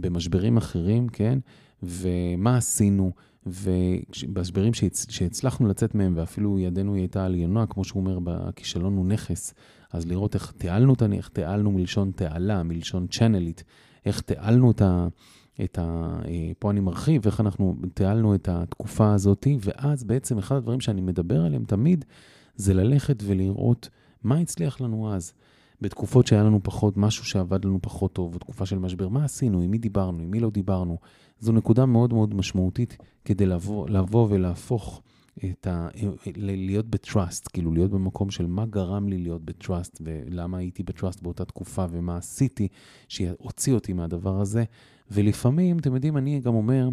Speaker 1: במשברים אחרים, כן? ומה עשינו, ובמשברים שהצ... שהצלחנו לצאת מהם, ואפילו ידנו היא הייתה עליונה, כמו שהוא אומר, הכישלון הוא נכס, אז לראות איך תיעלנו אותה, איך תיעלנו מלשון תעלה, מלשון צ'אנלית, איך תיעלנו את ה... את ה... אה, פה אני מרחיב, איך אנחנו תיעלנו את התקופה הזאת, ואז בעצם אחד הדברים שאני מדבר עליהם תמיד, זה ללכת ולראות מה הצליח לנו אז. בתקופות שהיה לנו פחות, משהו שעבד לנו פחות טוב, בתקופה של משבר, מה עשינו, עם מי דיברנו, עם מי לא דיברנו. זו נקודה מאוד מאוד משמעותית כדי לבוא, לבוא ולהפוך את ה... להיות בטראסט, כאילו להיות במקום של מה גרם לי להיות בטראסט, ולמה הייתי בטראסט באותה תקופה, ומה עשיתי שהוציא אותי מהדבר הזה. ולפעמים, אתם יודעים, אני גם אומר,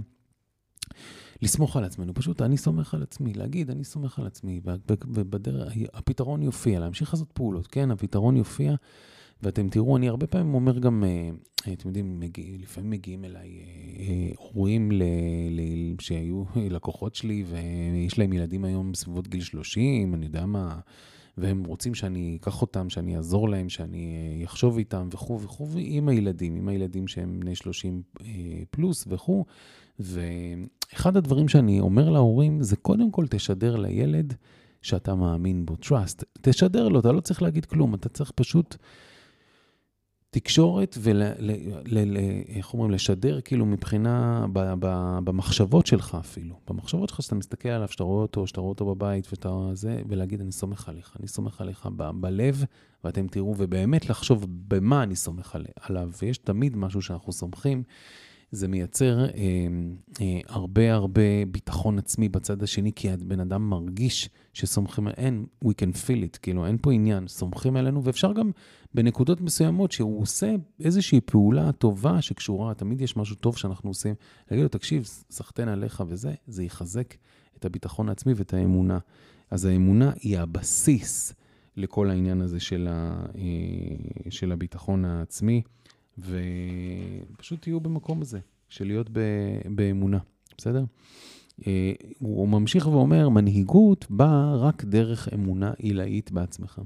Speaker 1: לסמוך על עצמנו, פשוט אני סומך על עצמי, להגיד אני סומך על עצמי, ובדרך, הפתרון יופיע, להמשיך לעשות פעולות, כן, הפתרון יופיע, ואתם תראו, אני הרבה פעמים אומר גם, אה, אתם יודעים, מגיע, לפעמים מגיעים אליי אה, הורים ל, ל, שהיו לקוחות שלי, ויש להם ילדים היום בסביבות גיל 30, אני יודע מה, והם רוצים שאני אקח אותם, שאני אעזור להם, שאני אה, אחשוב איתם וכו' וכו', עם הילדים, עם הילדים שהם בני 30 פלוס וכו'. ואחד הדברים שאני אומר להורים זה קודם כל תשדר לילד שאתה מאמין בו, trust. תשדר לו, אתה לא צריך להגיד כלום, אתה צריך פשוט תקשורת ואיך אומרים, לשדר כאילו מבחינה, ב, ב, במחשבות שלך אפילו. במחשבות שלך, שאתה מסתכל עליו, שאתה רואה אותו, שאתה רואה אותו בבית, ואתה זה, ולהגיד, אני סומך עליך, אני סומך עליך ב, בלב, ואתם תראו, ובאמת לחשוב במה אני סומך עליו. ויש תמיד משהו שאנחנו סומכים. זה מייצר אה, אה, הרבה הרבה ביטחון עצמי בצד השני, כי הבן אדם מרגיש שסומכים, אין, we can feel it, כאילו אין פה עניין, סומכים עלינו, ואפשר גם בנקודות מסוימות שהוא עושה איזושהי פעולה טובה שקשורה, תמיד יש משהו טוב שאנחנו עושים, להגיד לו, תקשיב, סחטיין עליך וזה, זה יחזק את הביטחון העצמי ואת האמונה. אז האמונה היא הבסיס לכל העניין הזה של, ה, אה, של הביטחון העצמי. ופשוט תהיו במקום הזה, של להיות באמונה, בסדר? אה, הוא ממשיך ואומר, מנהיגות באה רק דרך אמונה עילאית בעצמך,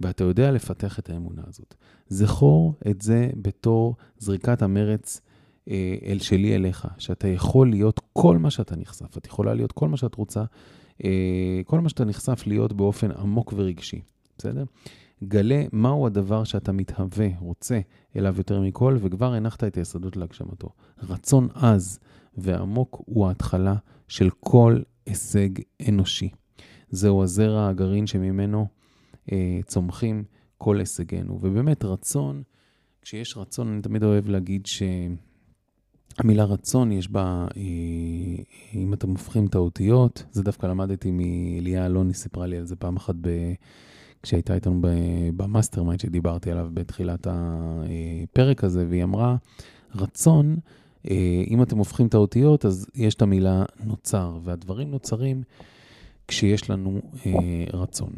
Speaker 1: ואתה יודע לפתח את האמונה הזאת. זכור את זה בתור זריקת המרץ אה, אל שלי אליך, שאתה יכול להיות כל מה שאתה נחשף, את יכולה להיות כל מה שאת רוצה, אה, כל מה שאתה נחשף להיות באופן עמוק ורגשי, בסדר? גלה מהו הדבר שאתה מתהווה, רוצה אליו יותר מכל, וכבר הנחת את היסודות להגשמתו. רצון עז ועמוק הוא ההתחלה של כל הישג אנושי. זהו הזרע הגרעין שממנו אה, צומחים כל הישגינו. ובאמת, רצון, כשיש רצון, אני תמיד אוהב להגיד שהמילה רצון, יש בה, אה, אם אתם הופכים את האותיות, זה דווקא למדתי מאליה אלוני, סיפרה לי על זה פעם אחת ב... כשהייתה איתנו ב mastermind שדיברתי עליו בתחילת הפרק הזה, והיא אמרה, רצון, אה, אם אתם הופכים את האותיות, אז יש את המילה נוצר, והדברים נוצרים כשיש לנו אה, רצון.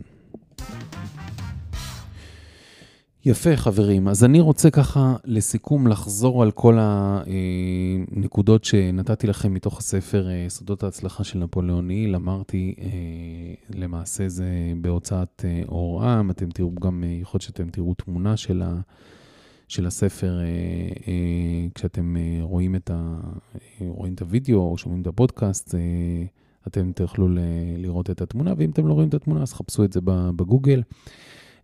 Speaker 1: יפה, חברים. אז אני רוצה ככה, לסיכום, לחזור על כל הנקודות שנתתי לכם מתוך הספר אה, סודות ההצלחה של נפוליאון היל. אמרתי, אה, למעשה זה בהוצאת אה, אור עם. אתם תראו גם, יכול להיות שאתם תראו תמונה של, ה, של הספר כשאתם רואים את, ה, רואים את הוידאו או שומעים את הפודקאסט. אתם תוכלו לראות את התמונה, ואם אתם לא רואים את התמונה, אז חפשו את זה בגוגל.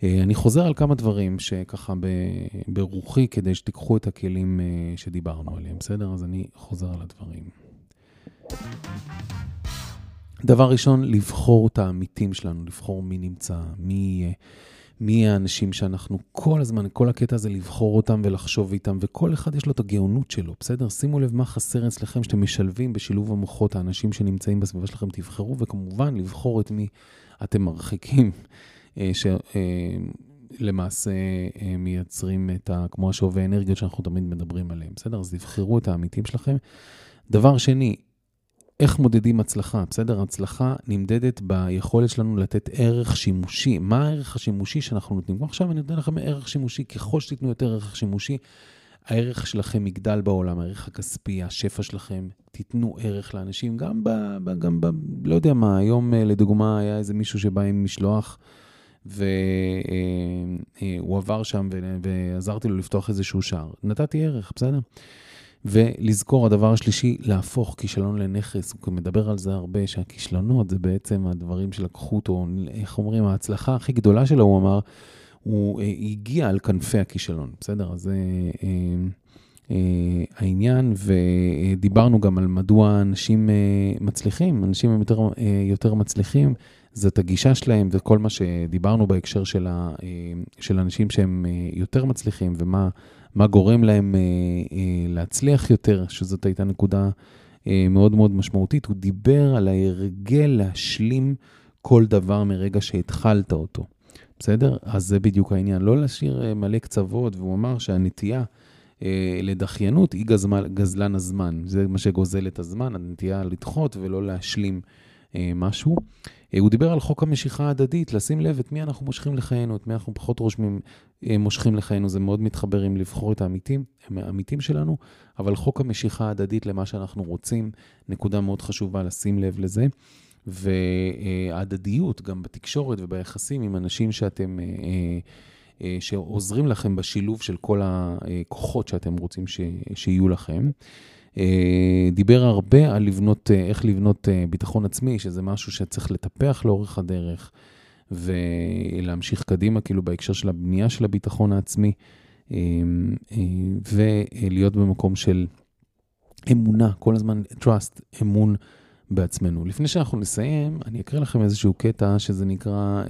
Speaker 1: אה, אני חוזר על כמה דברים שככה ברוחי, כדי שתיקחו את הכלים אה, שדיברנו עליהם, בסדר? אז אני חוזר על הדברים. דבר ראשון, לבחור את העמיתים שלנו, לבחור מי נמצא, מי יהיה. מי האנשים שאנחנו כל הזמן, כל הקטע הזה לבחור אותם ולחשוב איתם, וכל אחד יש לו את הגאונות שלו, בסדר? שימו לב מה חסר אצלכם שאתם משלבים בשילוב המוחות, האנשים שנמצאים בסביבה שלכם, תבחרו, וכמובן לבחור את מי אתם מרחיקים, שלמעשה אה, מייצרים את ה... כמו השווי האנרגיות שאנחנו תמיד מדברים עליהם, בסדר? אז תבחרו את העמיתים שלכם. דבר שני, איך מודדים הצלחה, בסדר? הצלחה נמדדת ביכולת שלנו לתת ערך שימושי. מה הערך השימושי שאנחנו נותנים? כמו עכשיו אני נותן לכם ערך שימושי, ככל שתיתנו יותר ערך שימושי, הערך שלכם יגדל בעולם, הערך הכספי, השפע שלכם, תיתנו ערך לאנשים, גם ב... ב, גם ב לא יודע מה, היום אה, לדוגמה היה איזה מישהו שבא עם משלוח, והוא אה, אה, עבר שם ועזרתי לו לפתוח איזשהו שער. נתתי ערך, בסדר? ולזכור, הדבר השלישי, להפוך כישלון לנכס. הוא מדבר על זה הרבה, שהכישלונות זה בעצם הדברים שלקחו אותו, איך אומרים, ההצלחה הכי גדולה שלו, הוא אמר, הוא אה, הגיע על כנפי הכישלון, בסדר? אז זה אה, אה, העניין, ודיברנו גם על מדוע אנשים אה, מצליחים, אנשים הם יותר, אה, יותר מצליחים, זאת הגישה שלהם וכל מה שדיברנו בהקשר של, ה, אה, של אנשים שהם אה, יותר מצליחים ומה... מה גורם להם אה, להצליח יותר, שזאת הייתה נקודה מאוד מאוד משמעותית. הוא דיבר על ההרגל להשלים כל דבר מרגע שהתחלת אותו. בסדר? אז זה בדיוק העניין. לא להשאיר מלא קצוות, והוא אמר שהנטייה לדחיינות היא גזמל, גזלן הזמן. זה מה שגוזל את הזמן, הנטייה לדחות ולא להשלים אה, משהו. אה, הוא דיבר על חוק המשיכה ההדדית, לשים לב את מי אנחנו מושכים לחיינו, את מי אנחנו פחות רושמים, אה, מושכים לחיינו, זה מאוד מתחבר עם לבחור את העמיתים, הם העמיתים שלנו, אבל חוק המשיכה ההדדית למה שאנחנו רוצים, נקודה מאוד חשובה לשים לב לזה. וההדדיות, גם בתקשורת וביחסים עם אנשים שאתם, שעוזרים לכם בשילוב של כל הכוחות שאתם רוצים שיהיו לכם. אה, דיבר הרבה על לבנות, אה, איך לבנות אה, ביטחון עצמי, שזה משהו שצריך לטפח לאורך הדרך ולהמשיך קדימה, כאילו בהקשר של הבנייה של הביטחון העצמי, ולהיות במקום של אמונה, כל הזמן trust, אמון בעצמנו. לפני שאנחנו נסיים, אני אקריא לכם איזשהו קטע שזה נקרא...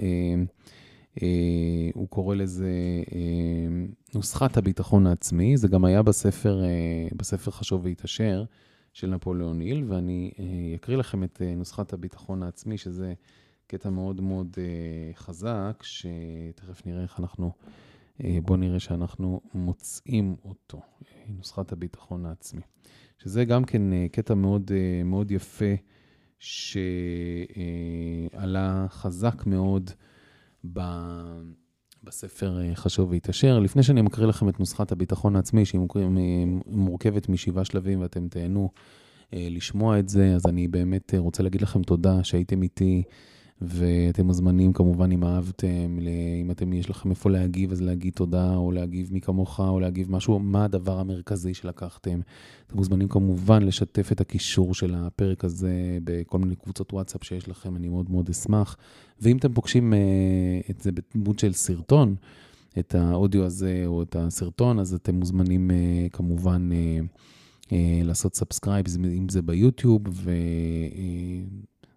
Speaker 1: אה, הוא קורא לזה אה, נוסחת הביטחון העצמי, זה גם היה בספר, אה, בספר חשוב והתעשר של נפוליאון היל, ואני אקריא לכם את נוסחת הביטחון העצמי, שזה קטע מאוד מאוד חזק, שתכף נראה איך אנחנו, בואו נראה שאנחנו מוצאים אותו, נוסחת הביטחון העצמי. שזה גם כן קטע מאוד, מאוד יפה, שעלה חזק מאוד. ב... בספר אה, חשוב והתעשר. לפני שאני מקריא לכם את נוסחת הביטחון העצמי, שהיא מורכבת משבעה שלבים ואתם תהנו אה, לשמוע את זה, אז אני באמת אה, רוצה להגיד לכם תודה שהייתם איתי. ואתם מוזמנים כמובן אם אהבתם, אם אתם, יש לכם איפה להגיב, אז להגיד תודה, או להגיב מי כמוך, או להגיב משהו, מה הדבר המרכזי שלקחתם. אתם מוזמנים כמובן לשתף את הקישור של הפרק הזה בכל מיני קבוצות וואטסאפ שיש לכם, אני מאוד מאוד אשמח. ואם אתם פוגשים uh, את זה בדמות של סרטון, את האודיו הזה או את הסרטון, אז אתם מוזמנים אה, כמובן אה, לעשות subscribe, אם זה ביוטיוב, ו...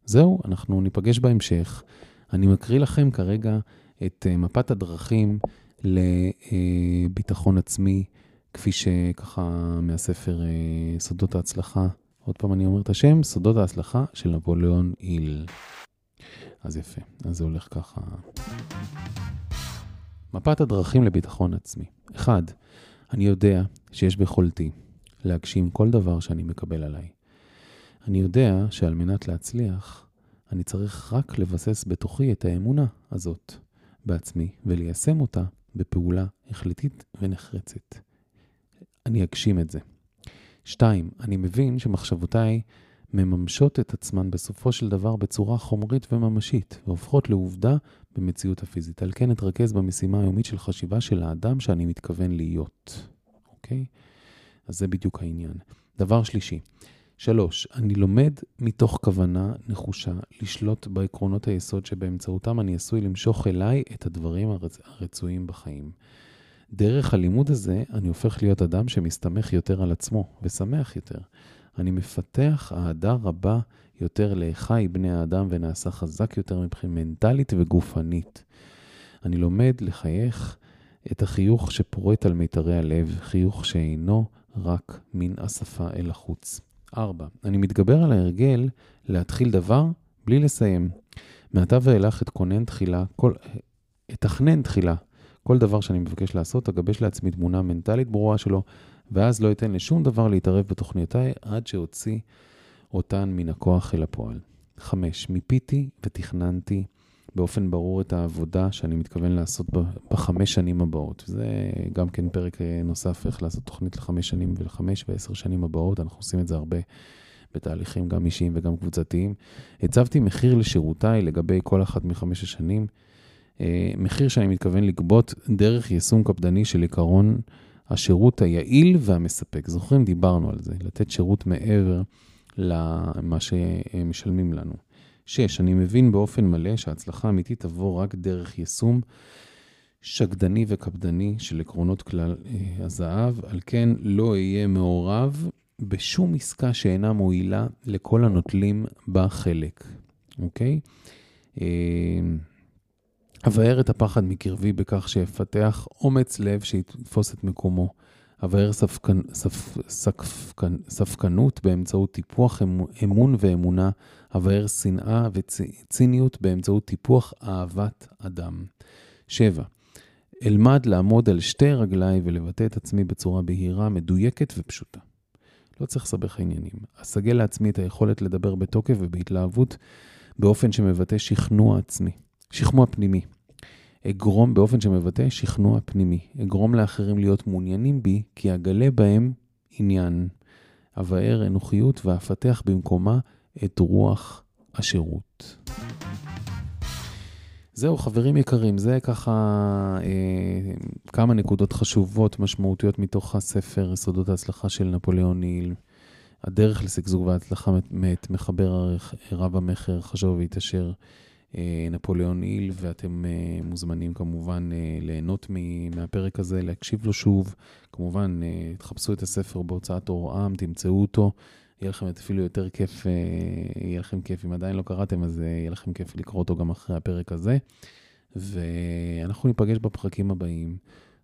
Speaker 1: זהו, אנחנו ניפגש בהמשך. אני מקריא לכם כרגע את אה, מפת הדרכים לביטחון עצמי, כפי שככה מהספר אה, סודות ההצלחה. עוד פעם אני אומר את השם, סודות ההצלחה של נפוליאון היל. אז יפה, אז זה הולך ככה. מפת הדרכים לביטחון עצמי. 1. אני יודע שיש ביכולתי להגשים כל דבר שאני מקבל עליי. אני יודע שעל מנת להצליח, אני צריך רק לבסס בתוכי את האמונה הזאת בעצמי וליישם אותה בפעולה החלטית ונחרצת. אני אגשים את זה. שתיים, אני מבין שמחשבותיי מממשות את עצמן בסופו של דבר בצורה חומרית וממשית, והופכות לעובדה במציאות הפיזית. על כן אתרכז במשימה היומית של חשיבה של האדם שאני מתכוון להיות, אוקיי? אז זה בדיוק העניין. דבר שלישי, שלוש, אני לומד מתוך כוונה נחושה לשלוט בעקרונות היסוד שבאמצעותם אני עשוי למשוך אליי את הדברים הרצ... הרצויים בחיים. דרך הלימוד הזה אני הופך להיות אדם שמסתמך יותר על עצמו ושמח יותר. אני מפתח אהדה רבה יותר לאחיי בני האדם ונעשה חזק יותר מבחינה מנטלית וגופנית. אני לומד לחייך את החיוך שפורט על מיתרי הלב, חיוך שאינו רק מין אספה אל החוץ. 4. אני מתגבר על ההרגל להתחיל דבר בלי לסיים. מעתה ואילך אתכונן תחילה, כל... אתכנן תחילה כל דבר שאני מבקש לעשות, אגבש לעצמי תמונה מנטלית ברורה שלו, ואז לא אתן לשום דבר להתערב בתוכניותיי עד שאוציא אותן מן הכוח אל הפועל. 5. מיפיתי ותכננתי באופן ברור את העבודה שאני מתכוון לעשות בחמש שנים הבאות. זה גם כן פרק נוסף, איך לעשות תוכנית לחמש שנים ולחמש ועשר שנים הבאות. אנחנו עושים את זה הרבה בתהליכים גם אישיים וגם קבוצתיים. הצבתי מחיר לשירותיי לגבי כל אחת מחמש השנים. אה, מחיר שאני מתכוון לגבות דרך יישום קפדני של עיקרון השירות היעיל והמספק. זוכרים? דיברנו על זה, לתת שירות מעבר למה שמשלמים לנו. 6. אני מבין באופן מלא שההצלחה האמיתית תבוא רק דרך יישום שקדני וקפדני של עקרונות כלל אה, הזהב, על כן לא אהיה מעורב בשום עסקה שאינה מועילה לכל הנוטלים בה חלק, אוקיי? אה, אבאר את הפחד מקרבי בכך שאפתח אומץ לב שיתפוס את מקומו. אבאר ספקנ... ספ... ספקנ... ספקנות באמצעות טיפוח אמון ואמונה. אבאר שנאה וציניות באמצעות טיפוח אהבת אדם. 7. אלמד לעמוד על שתי רגליי ולבטא את עצמי בצורה בהירה, מדויקת ופשוטה. לא צריך לסבך העניינים. אסגל לעצמי את היכולת לדבר בתוקף ובהתלהבות באופן שמבטא שכנוע עצמי, שכנוע פנימי. אגרום באופן שמבטא שכנוע פנימי. אגרום לאחרים להיות מעוניינים בי, כי אגלה בהם עניין. אבאר אנוכיות ואפתח במקומה את רוח השירות. זהו, חברים יקרים, זה ככה אה, כמה נקודות חשובות, משמעותיות מתוך הספר יסודות ההצלחה של נפוליאון ניל. הדרך לשגשוג והצלחה מאת מחבר רב המכר, חשוב והתעשר. אה, נפוליאון היל, ואתם אה, מוזמנים כמובן אה, ליהנות מהפרק הזה, להקשיב לו שוב. כמובן, תחפשו את הספר בהוצאת אורעם, תמצאו אותו. יהיה לכם אפילו יותר כיף, יהיה לכם כיף, אם עדיין לא קראתם, אז יהיה לכם כיף לקרוא אותו גם אחרי הפרק הזה. ואנחנו ניפגש בפרקים הבאים.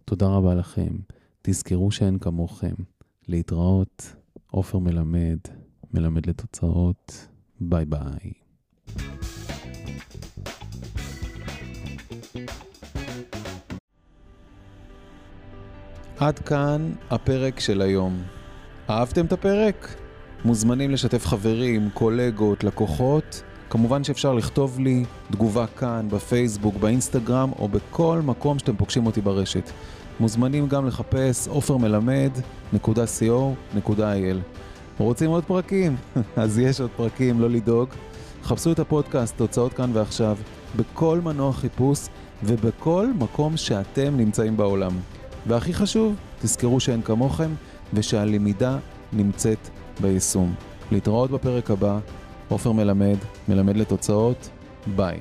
Speaker 1: תודה רבה לכם. תזכרו שאין כמוכם. להתראות, עופר מלמד, מלמד לתוצאות. ביי ביי. עד כאן הפרק של היום. אהבתם את הפרק? מוזמנים לשתף חברים, קולגות, לקוחות. כמובן שאפשר לכתוב לי תגובה כאן, בפייסבוק, באינסטגרם או בכל מקום שאתם פוגשים אותי ברשת. מוזמנים גם לחפש עופרמלמד.co.il. רוצים עוד פרקים? אז יש עוד פרקים, לא לדאוג. חפשו את הפודקאסט, תוצאות כאן ועכשיו, בכל מנוע חיפוש ובכל מקום שאתם נמצאים בעולם. והכי חשוב, תזכרו שאין כמוכם ושהלמידה נמצאת ביישום. להתראות בפרק הבא, עופר מלמד, מלמד לתוצאות, ביי.